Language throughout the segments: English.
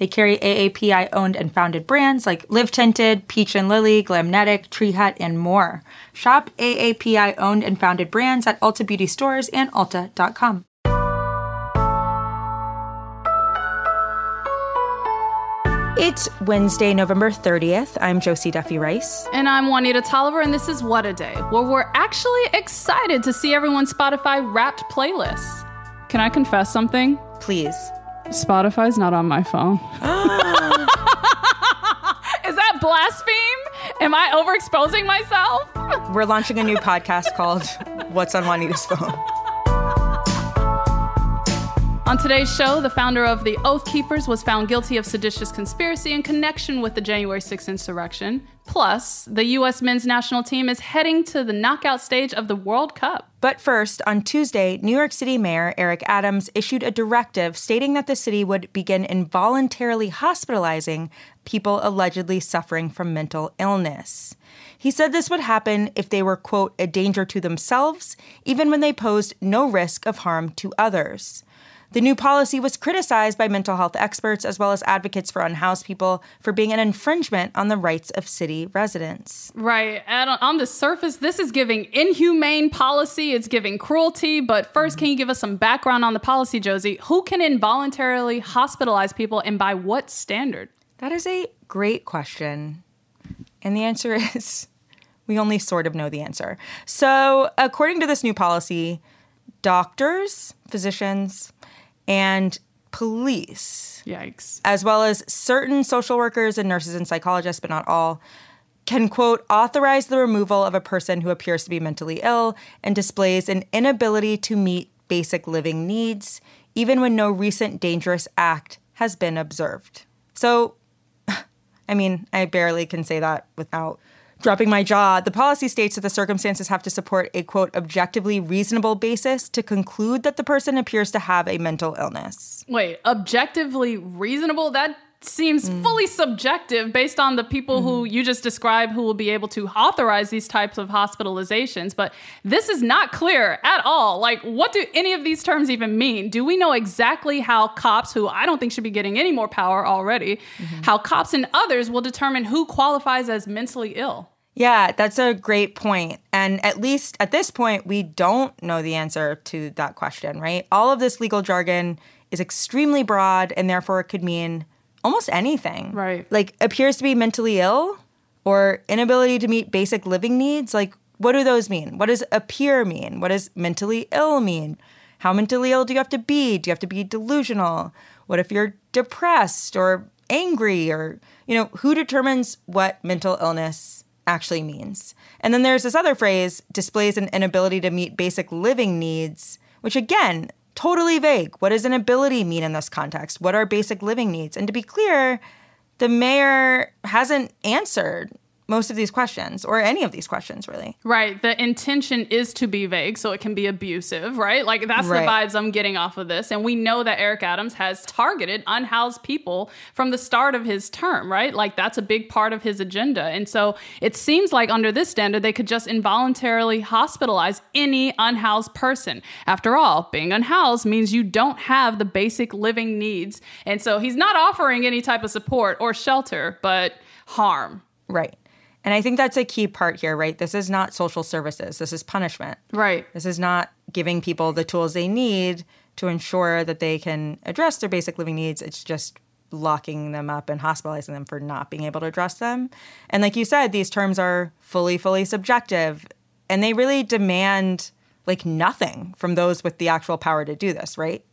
They carry AAPI owned and founded brands like Live Tinted, Peach and Lily, Glamnetic, Tree Hut, and more. Shop AAPI owned and founded brands at Ulta Beauty stores and Ulta.com. It's Wednesday, November 30th. I'm Josie Duffy Rice. And I'm Juanita Tolliver, and this is What a Day, where we're actually excited to see everyone's Spotify wrapped playlists. Can I confess something? Please. Spotify's not on my phone. Is that blaspheme? Am I overexposing myself? We're launching a new podcast called What's on Juanita's Phone. On today's show, the founder of the Oath Keepers was found guilty of seditious conspiracy in connection with the January 6th insurrection. Plus, the U.S. men's national team is heading to the knockout stage of the World Cup. But first, on Tuesday, New York City Mayor Eric Adams issued a directive stating that the city would begin involuntarily hospitalizing people allegedly suffering from mental illness. He said this would happen if they were, quote, a danger to themselves, even when they posed no risk of harm to others. The new policy was criticized by mental health experts as well as advocates for unhoused people for being an infringement on the rights of city residents. Right. And on the surface, this is giving inhumane policy, it's giving cruelty. But 1st can you give us some background on the policy, Josie? Who can involuntarily hospitalize people and by what standard? That is a great question. And the answer is we only sort of know the answer. So, according to this new policy, doctors, physicians, and police. Yikes. As well as certain social workers and nurses and psychologists, but not all, can, quote, authorize the removal of a person who appears to be mentally ill and displays an inability to meet basic living needs, even when no recent dangerous act has been observed. So, I mean, I barely can say that without dropping my jaw, the policy states that the circumstances have to support a quote objectively reasonable basis to conclude that the person appears to have a mental illness. Wait, objectively reasonable? That seems mm. fully subjective based on the people mm. who mm-hmm. you just described who will be able to authorize these types of hospitalizations. But this is not clear at all. Like, what do any of these terms even mean? Do we know exactly how cops, who I don't think should be getting any more power already, mm-hmm. how cops and others will determine who qualifies as mentally ill? Yeah, that's a great point. And at least at this point, we don't know the answer to that question, right? All of this legal jargon is extremely broad and therefore it could mean almost anything. Right. Like appears to be mentally ill or inability to meet basic living needs. Like, what do those mean? What does appear mean? What does mentally ill mean? How mentally ill do you have to be? Do you have to be delusional? What if you're depressed or angry or, you know, who determines what mental illness actually means. And then there's this other phrase displays an inability to meet basic living needs, which again, totally vague. What does an ability mean in this context? What are basic living needs? And to be clear, the mayor hasn't answered most of these questions or any of these questions really. Right. The intention is to be vague, so it can be abusive, right? Like that's right. the vibes I'm getting off of this. And we know that Eric Adams has targeted unhoused people from the start of his term, right? Like that's a big part of his agenda. And so it seems like under this standard, they could just involuntarily hospitalize any unhoused person. After all, being unhoused means you don't have the basic living needs. And so he's not offering any type of support or shelter, but harm. Right. And I think that's a key part here, right? This is not social services. This is punishment. Right. This is not giving people the tools they need to ensure that they can address their basic living needs. It's just locking them up and hospitalizing them for not being able to address them. And like you said, these terms are fully, fully subjective and they really demand like nothing from those with the actual power to do this, right?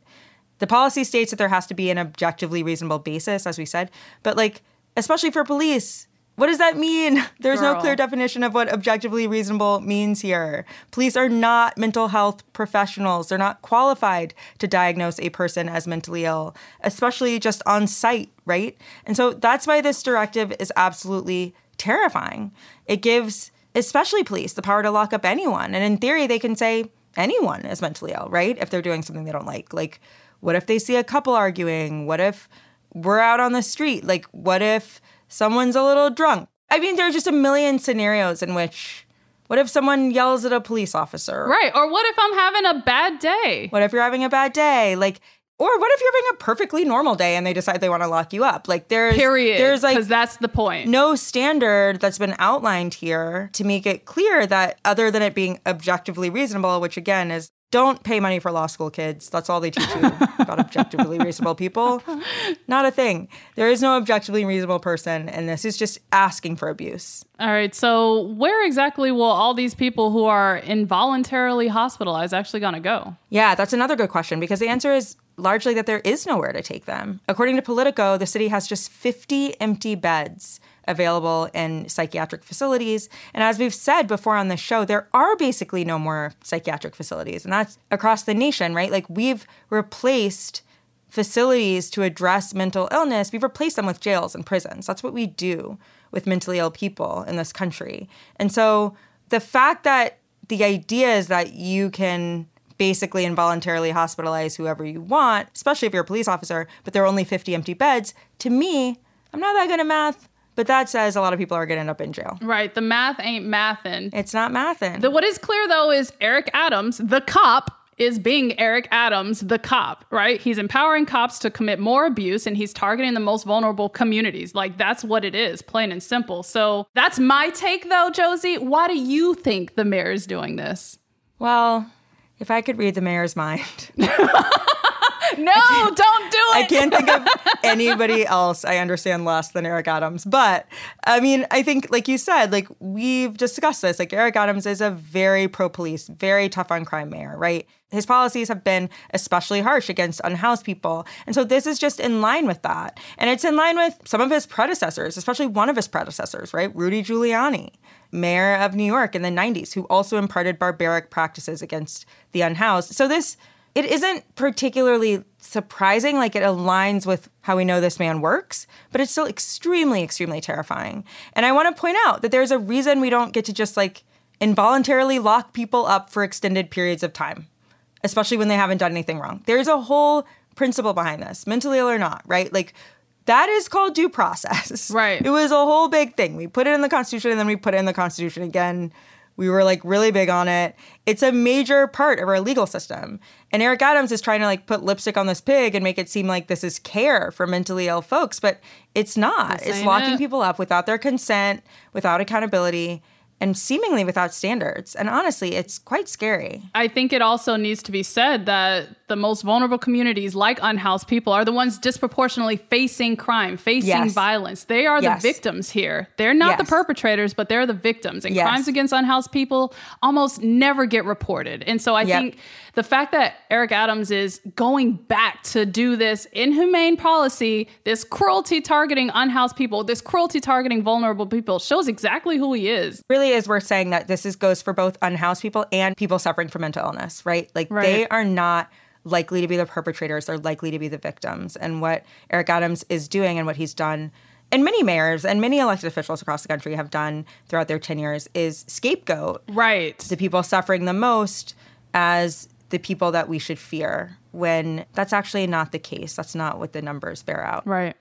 The policy states that there has to be an objectively reasonable basis, as we said, but like, especially for police, what does that mean? There's Girl. no clear definition of what objectively reasonable means here. Police are not mental health professionals. They're not qualified to diagnose a person as mentally ill, especially just on sight, right? And so that's why this directive is absolutely terrifying. It gives especially police, the power to lock up anyone. And in theory, they can say anyone is mentally ill, right? If they're doing something they don't like. Like, what if they see a couple arguing? What if we're out on the street? Like, what if someone's a little drunk? I mean, there are just a million scenarios in which. What if someone yells at a police officer? Right. Or what if I'm having a bad day? What if you're having a bad day? Like, or what if you're having a perfectly normal day and they decide they want to lock you up? Like there's period. There's like because that's the point. No standard that's been outlined here to make it clear that other than it being objectively reasonable, which again is don't pay money for law school kids. That's all they teach you about objectively reasonable people. Not a thing. There is no objectively reasonable person, and this is just asking for abuse. All right. So, where exactly will all these people who are involuntarily hospitalized actually going to go? Yeah, that's another good question because the answer is largely that there is nowhere to take them. According to Politico, the city has just 50 empty beds available in psychiatric facilities. And as we've said before on the show, there are basically no more psychiatric facilities. And that's across the nation, right? Like we've replaced facilities to address mental illness, we've replaced them with jails and prisons. That's what we do with mentally ill people in this country. And so the fact that the idea is that you can basically involuntarily hospitalize whoever you want, especially if you're a police officer, but there are only 50 empty beds, to me, I'm not that good at math. But that says a lot of people are going to end up in jail. Right. The math ain't mathin'. It's not mathin'. The, what is clear, though, is Eric Adams, the cop, is being Eric Adams, the cop, right? He's empowering cops to commit more abuse and he's targeting the most vulnerable communities. Like, that's what it is, plain and simple. So, that's my take, though, Josie. Why do you think the mayor is doing this? Well, if I could read the mayor's mind. no, don't do it. I can't think of anybody else I understand less than Eric Adams. But I mean, I think, like you said, like we've discussed this. Like Eric Adams is a very pro police, very tough on crime mayor, right? His policies have been especially harsh against unhoused people. And so this is just in line with that. And it's in line with some of his predecessors, especially one of his predecessors, right? Rudy Giuliani, mayor of New York in the 90s, who also imparted barbaric practices against the unhoused. So this it isn't particularly surprising. Like it aligns with how we know this man works, but it's still extremely, extremely terrifying. And I want to point out that there's a reason we don't get to just like involuntarily lock people up for extended periods of time, especially when they haven't done anything wrong. There's a whole principle behind this, mentally ill or not, right? Like that is called due process. Right. It was a whole big thing. We put it in the Constitution and then we put it in the Constitution again we were like really big on it. It's a major part of our legal system. And Eric Adams is trying to like put lipstick on this pig and make it seem like this is care for mentally ill folks, but it's not. This it's locking it. people up without their consent, without accountability and seemingly without standards. And honestly, it's quite scary. I think it also needs to be said that the most vulnerable communities, like unhoused people, are the ones disproportionately facing crime, facing Yes. violence. They are Yes. the victims here. They're not the perpetrators, but they're the victims. And Yes. crimes against unhoused people almost never get reported. And so I Yep. think the fact that Eric Adams is going back to do this inhumane policy, this cruelty targeting unhoused people, this cruelty targeting vulnerable people, shows exactly who he is. really is worth saying that this is goes for both unhoused people and people suffering from mental illness, right? Like Right. they are not likely to be the perpetrators, they're likely to be the victims. And what Eric Adams is doing and what he's done and many mayors and many elected officials across the country have done throughout their tenures is scapegoat Right. the people suffering the most as the people that we should fear when that's actually not the case. That's not what the numbers bear out. Right.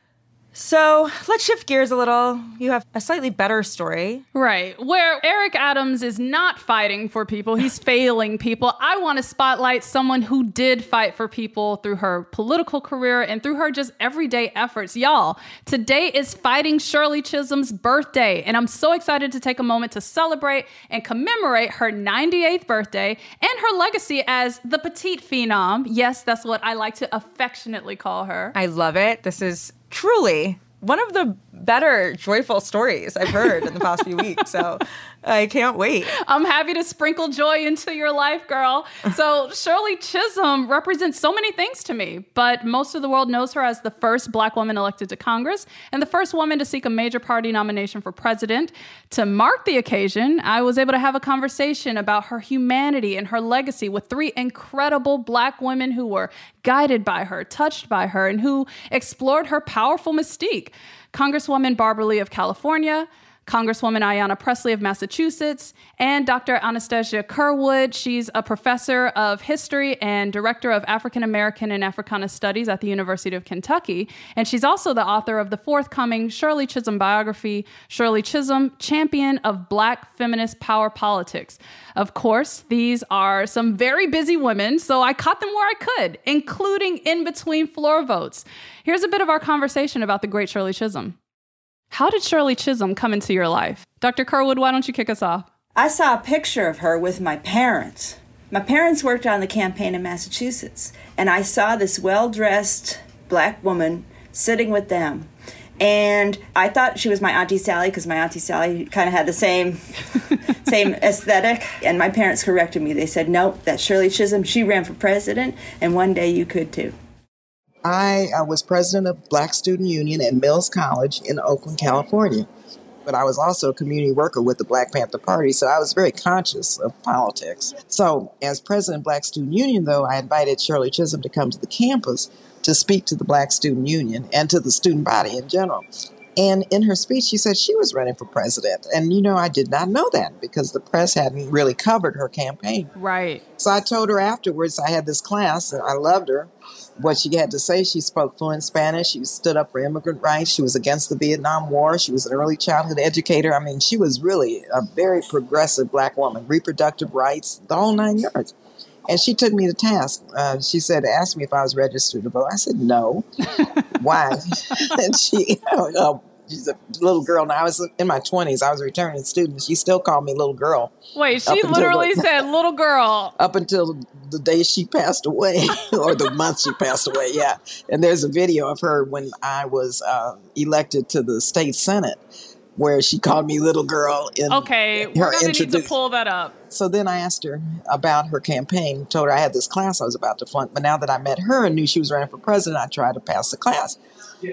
So let's shift gears a little. You have a slightly better story. Right. Where Eric Adams is not fighting for people, he's failing people. I want to spotlight someone who did fight for people through her political career and through her just everyday efforts. Y'all, today is Fighting Shirley Chisholm's birthday, and I'm so excited to take a moment to celebrate and commemorate her 98th birthday and her legacy as the petite phenom. Yes, that's what I like to affectionately call her. I love it. This is truly one of the better joyful stories I've heard in the past few weeks. So I can't wait. I'm happy to sprinkle joy into your life, girl. So, Shirley Chisholm represents so many things to me, but most of the world knows her as the first black woman elected to Congress and the first woman to seek a major party nomination for president. To mark the occasion, I was able to have a conversation about her humanity and her legacy with three incredible black women who were guided by her, touched by her, and who explored her powerful mystique. Congresswoman Barbara Lee of California, Congresswoman Ayanna Pressley of Massachusetts, and Dr. Anastasia Curwood. She's a professor of history and director of African American and Africana Studies at the University of Kentucky. And she's also the author of the forthcoming Shirley Chisholm biography, Shirley Chisholm, Champion of Black Feminist Power Politics. Of course, these are some very busy women, so I caught them where I could, including in between floor votes. Here's a bit of our conversation about the great Shirley Chisholm. How did Shirley Chisholm come into your life? Dr. Curwood, why don't you kick us off? I saw a picture of her with my parents. My parents worked on the campaign in Massachusetts, and I saw this well dressed black woman sitting with them. And I thought she was my Auntie Sally because my Auntie Sally kind of had the same same aesthetic. And my parents corrected me. They said, "Nope, that's Shirley Chisholm. She ran for president, and one day you could too." I uh, was president of Black Student Union at Mills College in Oakland, California. But I was also a community worker with the Black Panther Party, so I was very conscious of politics. So, as president of Black Student Union, though, I invited Shirley Chisholm to come to the campus to speak to the Black Student Union and to the student body in general. And in her speech, she said she was running for president. And, you know, I did not know that because the press hadn't really covered her campaign. Right. So I told her afterwards, I had this class and I loved her. What she had to say, she spoke fluent Spanish. She stood up for immigrant rights. She was against the Vietnam War. She was an early childhood educator. I mean, she was really a very progressive black woman, reproductive rights, the whole nine yards. And she took me to task. Uh, she said, asked me if I was registered to vote. I said, no. Why? and she, uh, she's a little girl. Now I was in my 20s. I was a returning student. She still called me little girl. Wait, she literally the, said little girl. Up until the day she passed away, or the month she passed away, yeah. And there's a video of her when I was uh, elected to the state senate where she called me little girl in okay we're gonna need to pull that up so then i asked her about her campaign told her i had this class i was about to flunk but now that i met her and knew she was running for president i tried to pass the class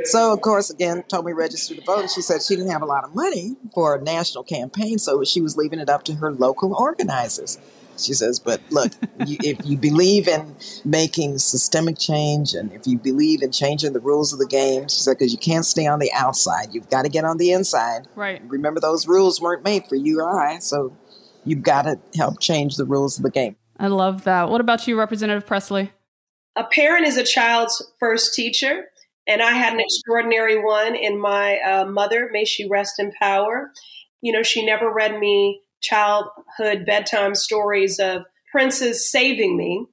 so of course again told me register to vote and she said she didn't have a lot of money for a national campaign so she was leaving it up to her local organizers she says, but look, you, if you believe in making systemic change and if you believe in changing the rules of the game, she said, because you can't stay on the outside. You've got to get on the inside. Right. Remember, those rules weren't made for you or I. So you've got to help change the rules of the game. I love that. What about you, Representative Pressley? A parent is a child's first teacher. And I had an extraordinary one in my uh, mother, may she rest in power. You know, she never read me childhood bedtime stories of princes saving me.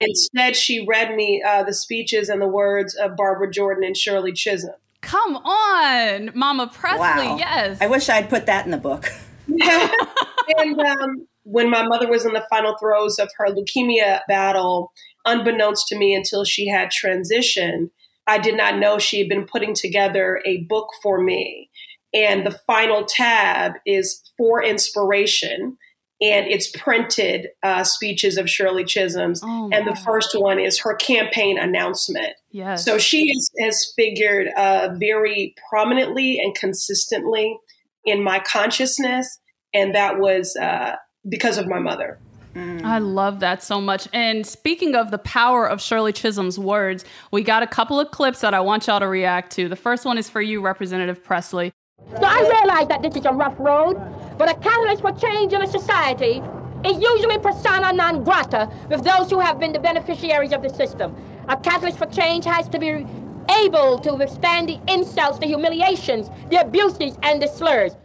Instead, she read me uh, the speeches and the words of Barbara Jordan and Shirley Chisholm. Come on, Mama Pressley, Wow. Yes. I wish I'd put that in the book. and um, when my mother was in the final throes of her leukemia battle, unbeknownst to me until she had transitioned, I did not know she had been putting together a book for me. And the final tab is for inspiration. And it's printed uh, speeches of Shirley Chisholm's. Oh, and the first one is her campaign announcement. Yes. So she is, has figured uh, very prominently and consistently in my consciousness. And that was uh, because of my mother. Mm. I love that so much. And speaking of the power of Shirley Chisholm's words, we got a couple of clips that I want y'all to react to. The first one is for you, Representative Presley. So I realize that this is a rough road, but a catalyst for change in a society is usually persona non grata with those who have been the beneficiaries of the system. A catalyst for change has to be able to withstand the insults, the humiliations, the abuses, and the slurs.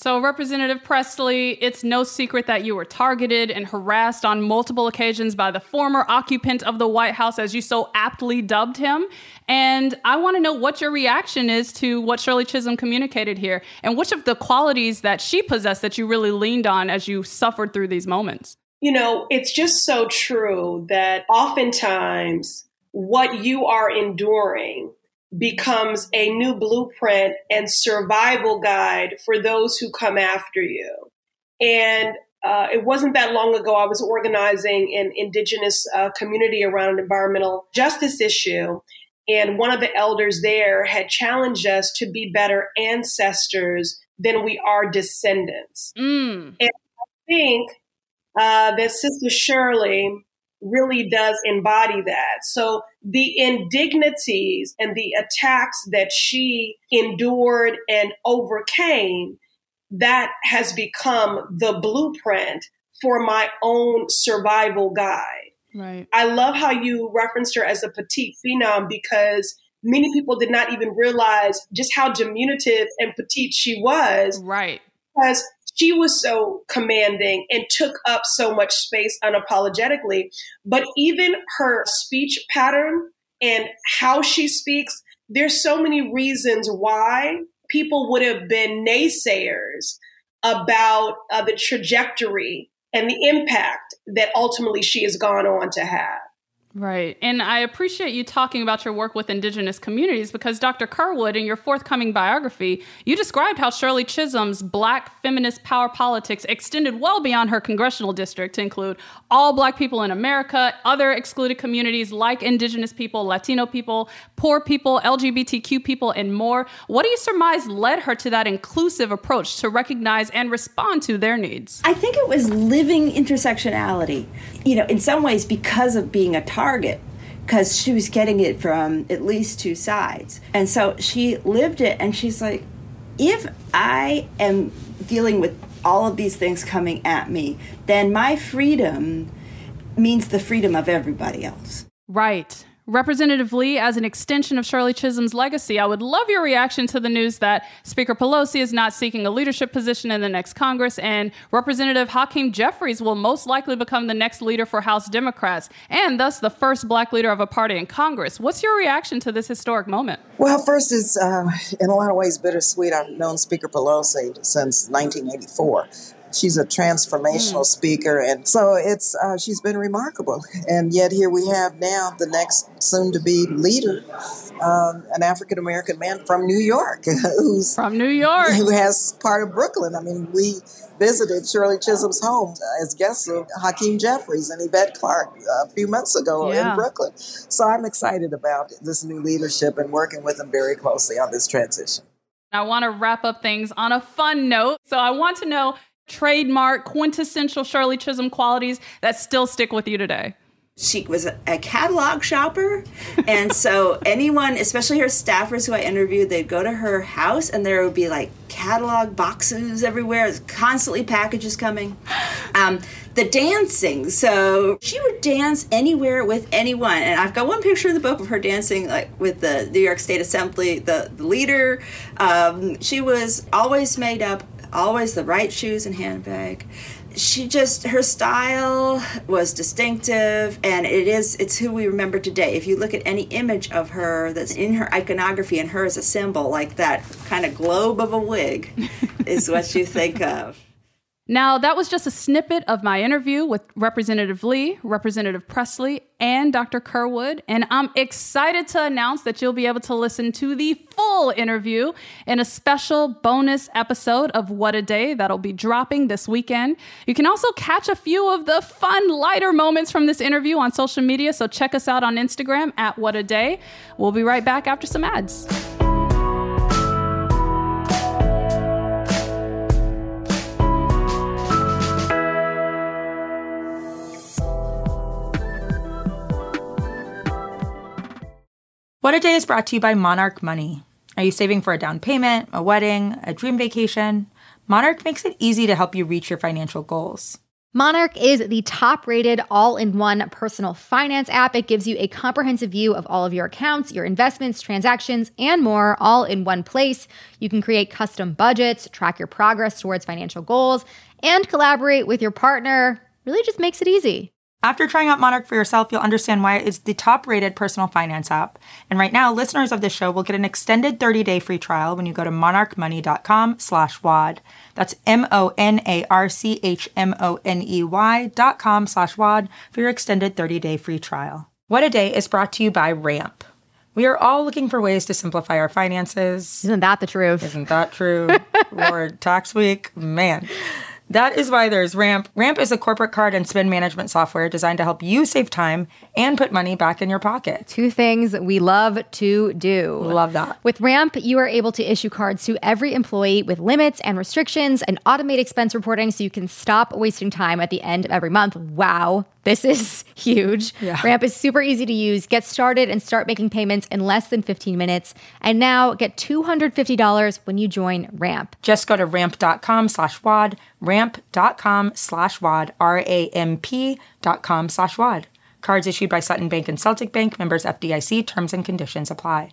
So, Representative Pressley, it's no secret that you were targeted and harassed on multiple occasions by the former occupant of the White House, as you so aptly dubbed him. And I want to know what your reaction is to what Shirley Chisholm communicated here and which of the qualities that she possessed that you really leaned on as you suffered through these moments. You know, it's just so true that oftentimes what you are enduring becomes a new blueprint and survival guide for those who come after you. And uh, it wasn't that long ago, I was organizing an indigenous uh, community around an environmental justice issue. And one of the elders there had challenged us to be better ancestors than we are descendants. Mm. And I think uh, that Sister Shirley really does embody that. So the indignities and the attacks that she endured and overcame that has become the blueprint for my own survival guide. Right. I love how you referenced her as a petite phenom because many people did not even realize just how diminutive and petite she was. Right. Because she was so commanding and took up so much space unapologetically. But even her speech pattern and how she speaks, there's so many reasons why people would have been naysayers about uh, the trajectory and the impact that ultimately she has gone on to have. Right. And I appreciate you talking about your work with Indigenous communities because Dr. Curwood, in your forthcoming biography, you described how Shirley Chisholm's Black feminist power politics extended well beyond her congressional district to include all Black people in America, other excluded communities like Indigenous people, Latino people, poor people, LGBTQ people, and more. What do you surmise led her to that inclusive approach to recognize and respond to their needs? I think it was living intersectionality. You know, in some ways, because of being a target because she was getting it from at least two sides. And so she lived it and she's like, if I am dealing with all of these things coming at me, then my freedom means the freedom of everybody else. Right. Representative Lee, as an extension of Shirley Chisholm's legacy, I would love your reaction to the news that Speaker Pelosi is not seeking a leadership position in the next Congress, and Representative Hakeem Jeffries will most likely become the next leader for House Democrats, and thus the first black leader of a party in Congress. What's your reaction to this historic moment? Well, first, it's uh, in a lot of ways bittersweet. I've known Speaker Pelosi since 1984 she's a transformational mm. speaker, and so it's uh, she's been remarkable. And yet here we have now the next soon-to-be leader, um, an African American man from New York, who's from New York, who has part of Brooklyn. I mean, we visited Shirley Chisholm's home as guests of Hakeem Jeffries and Yvette Clarke a few months ago yeah. in Brooklyn. So I'm excited about this new leadership and working with them very closely on this transition. I want to wrap up things on a fun note. So I want to know trademark, quintessential Shirley Chisholm qualities that still stick with you today? She was a catalog shopper. and so, anyone, especially her staffers who I interviewed, they'd go to her house and there would be like catalog boxes everywhere, There's constantly packages coming. Um, the dancing. So she would dance anywhere with anyone. And I've got one picture in the book of her dancing like with the New York State Assembly, the, the leader. Um, she was always made up always the right shoes and handbag. She just her style was distinctive and it is it's who we remember today. If you look at any image of her that's in her iconography and her as a symbol like that kind of globe of a wig is what you think of. Now, that was just a snippet of my interview with Representative Lee, Representative Pressley, and Dr. Curwood. And I'm excited to announce that you'll be able to listen to the full interview in a special bonus episode of What a Day that'll be dropping this weekend. You can also catch a few of the fun, lighter moments from this interview on social media. So check us out on Instagram at What a Day. We'll be right back after some ads. What a Day is brought to you by Monarch Money. Are you saving for a down payment, a wedding, a dream vacation? Monarch makes it easy to help you reach your financial goals. Monarch is the top rated all in one personal finance app. It gives you a comprehensive view of all of your accounts, your investments, transactions, and more, all in one place. You can create custom budgets, track your progress towards financial goals, and collaborate with your partner. Really just makes it easy. After trying out Monarch for yourself, you'll understand why it is the top rated personal finance app. And right now, listeners of this show will get an extended 30 day free trial when you go to monarchmoney.com slash WAD. That's M O N A R C H M O N E Y dot com slash WAD for your extended 30 day free trial. What a Day is brought to you by Ramp. We are all looking for ways to simplify our finances. Isn't that the truth? Isn't that true? Lord, tax week, man. That is why there's Ramp. Ramp is a corporate card and spend management software designed to help you save time and put money back in your pocket. Two things we love to do. Love that. With Ramp, you are able to issue cards to every employee with limits and restrictions and automate expense reporting so you can stop wasting time at the end of every month. Wow This is huge. Yeah. Ramp is super easy to use. Get started and start making payments in less than 15 minutes. And now get $250 when you join Ramp. Just go to ramp.com slash WAD, ramp.com slash WAD, R-A-M-P dot com slash WAD. Cards issued by Sutton Bank and Celtic Bank, members FDIC, terms and conditions apply.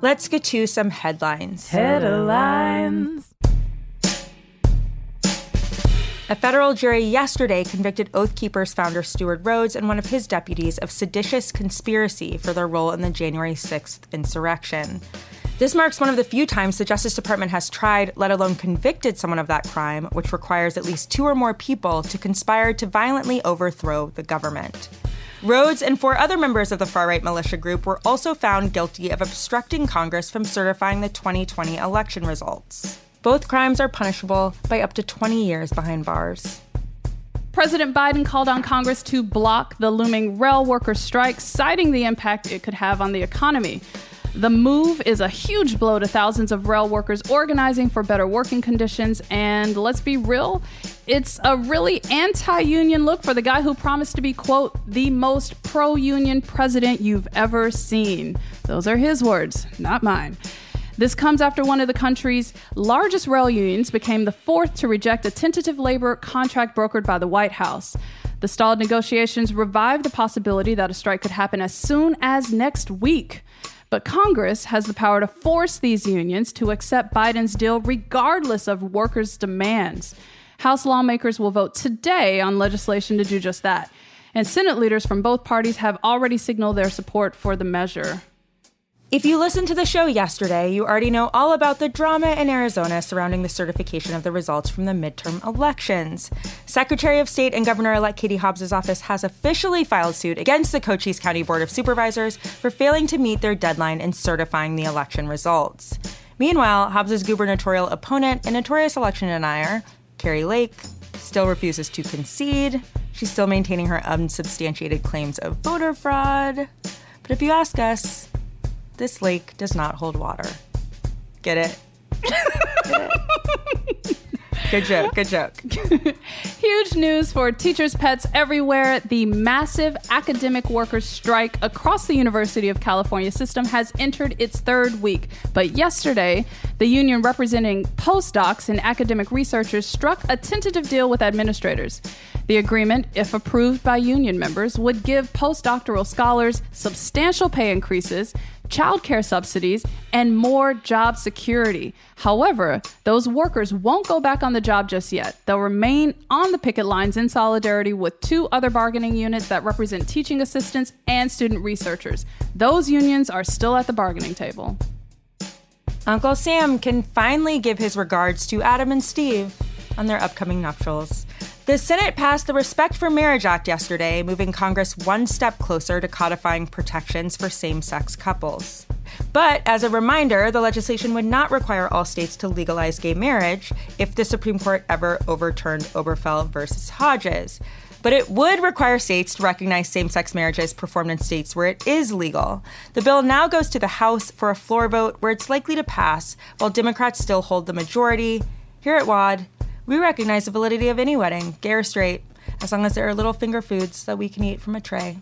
Let's get to some headlines. Headlines. A federal jury yesterday convicted Oath Keepers founder Stewart Rhodes and one of his deputies of seditious conspiracy for their role in the January 6th insurrection. This marks one of the few times the Justice Department has tried, let alone convicted someone of that crime, which requires at least two or more people to conspire to violently overthrow the government. Rhodes and four other members of the far right militia group were also found guilty of obstructing Congress from certifying the 2020 election results. Both crimes are punishable by up to 20 years behind bars. President Biden called on Congress to block the looming rail worker strike, citing the impact it could have on the economy. The move is a huge blow to thousands of rail workers organizing for better working conditions. And let's be real, it's a really anti union look for the guy who promised to be, quote, the most pro union president you've ever seen. Those are his words, not mine. This comes after one of the country's largest rail unions became the fourth to reject a tentative labor contract brokered by the White House. The stalled negotiations revived the possibility that a strike could happen as soon as next week. But Congress has the power to force these unions to accept Biden's deal regardless of workers' demands. House lawmakers will vote today on legislation to do just that. And Senate leaders from both parties have already signaled their support for the measure. If you listened to the show yesterday, you already know all about the drama in Arizona surrounding the certification of the results from the midterm elections. Secretary of State and Governor elect Katie Hobbs' office has officially filed suit against the Cochise County Board of Supervisors for failing to meet their deadline in certifying the election results. Meanwhile, Hobbs' gubernatorial opponent and notorious election denier, Kari Lake, still refuses to concede. She's still maintaining her unsubstantiated claims of voter fraud. But if you ask us, this lake does not hold water. Get it? Get it? Good joke, good joke. Huge news for teachers' pets everywhere. The massive academic workers' strike across the University of California system has entered its third week. But yesterday, the union representing postdocs and academic researchers struck a tentative deal with administrators. The agreement, if approved by union members, would give postdoctoral scholars substantial pay increases, childcare subsidies, and more job security. However, those workers won't go back on the job just yet. They'll remain on the picket lines in solidarity with two other bargaining units that represent teaching assistants and student researchers. Those unions are still at the bargaining table. Uncle Sam can finally give his regards to Adam and Steve on their upcoming nuptials. The Senate passed the Respect for Marriage Act yesterday, moving Congress one step closer to codifying protections for same sex couples. But as a reminder, the legislation would not require all states to legalize gay marriage if the Supreme Court ever overturned Obergefell versus Hodges. But it would require states to recognize same sex marriages performed in states where it is legal. The bill now goes to the House for a floor vote where it's likely to pass, while Democrats still hold the majority. Here at WAD, we recognize the validity of any wedding, gay or straight, as long as there are little finger foods that we can eat from a tray.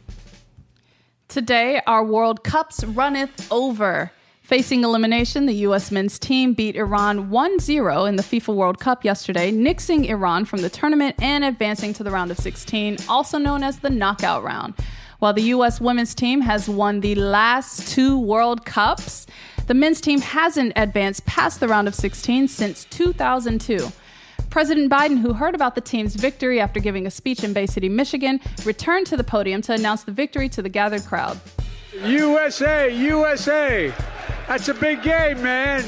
Today, our World Cups runneth over. Facing elimination, the U.S. men's team beat Iran 1 0 in the FIFA World Cup yesterday, nixing Iran from the tournament and advancing to the round of 16, also known as the knockout round. While the U.S. women's team has won the last two World Cups, the men's team hasn't advanced past the round of 16 since 2002. President Biden, who heard about the team's victory after giving a speech in Bay City, Michigan, returned to the podium to announce the victory to the gathered crowd. USA, USA. That's a big game, man.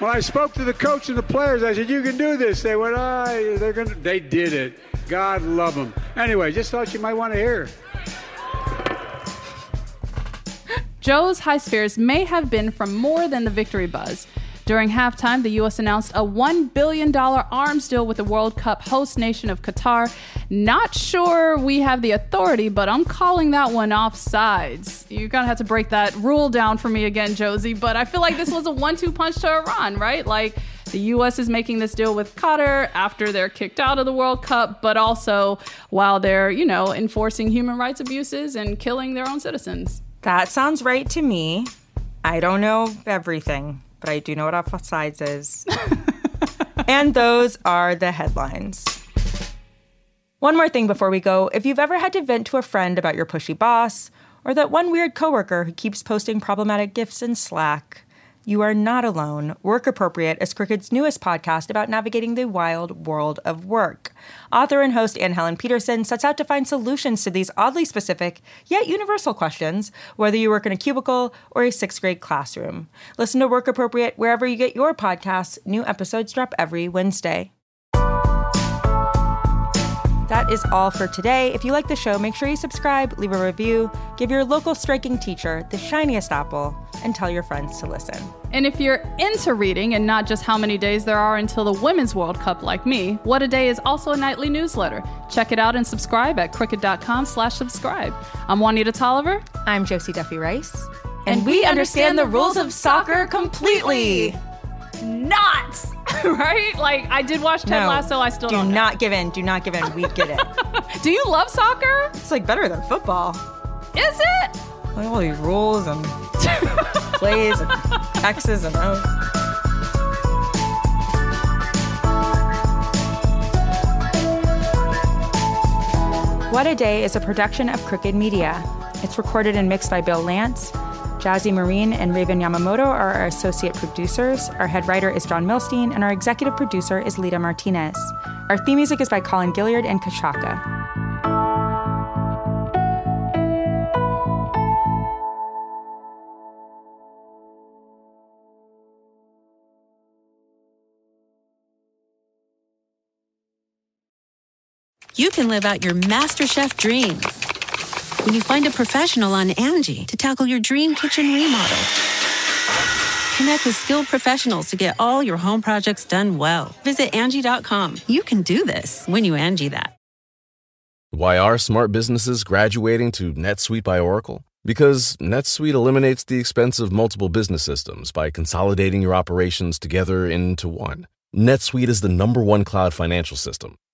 When I spoke to the coach and the players, I said, "You can do this." They went, "Ah, oh, they're gonna." They did it. God love them. Anyway, just thought you might want to hear. Joe's high spirits may have been from more than the victory buzz. During halftime, the U.S. announced a $1 billion arms deal with the World Cup host nation of Qatar. Not sure we have the authority, but I'm calling that one offsides. You're going to have to break that rule down for me again, Josie, but I feel like this was a one two punch to Iran, right? Like, the U.S. is making this deal with Qatar after they're kicked out of the World Cup, but also while they're, you know, enforcing human rights abuses and killing their own citizens. That sounds right to me. I don't know everything but I do know what offsides is. and those are the headlines. One more thing before we go. If you've ever had to vent to a friend about your pushy boss, or that one weird coworker who keeps posting problematic gifts in Slack, you are not alone. Work Appropriate is Crooked's newest podcast about navigating the wild world of work. Author and host Anne Helen Petersen sets out to find solutions to these oddly specific, yet universal questions, whether you work in a cubicle or a sixth grade classroom. Listen to Work Appropriate wherever you get your podcasts. New episodes drop every Wednesday. That is all for today. If you like the show, make sure you subscribe, leave a review, give your local striking teacher the shiniest apple, and tell your friends to listen. And if you're into reading and not just how many days there are until the Women's World Cup like me, What a Day is also a nightly newsletter. Check it out and subscribe at crooked.com slash subscribe. I'm Juanita Tolliver. I'm Josie Duffy Rice. And, and we, we understand, understand the rules of soccer completely. Not! right? Like I did watch Ted no, Lasso. I still do don't not give in. Do not give in. We get it. do you love soccer? It's like better than football. Is it? Like all these rules and plays and X's and O's. What a Day is a production of Crooked Media. It's recorded and mixed by Bill Lance. Jazzy Marine and Raven Yamamoto are our associate producers. Our head writer is Jon Millstein, and our executive producer is Lita Martinez. Our theme music is by Colin Gilliard and Kashaka. You can live out your MasterChef dreams when you find a professional on Angie to tackle your dream kitchen remodel. Connect with skilled professionals to get all your home projects done well. Visit Angie.com. You can do this when you Angie that. Why are smart businesses graduating to NetSuite by Oracle? Because NetSuite eliminates the expense of multiple business systems by consolidating your operations together into one. NetSuite is the number one cloud financial system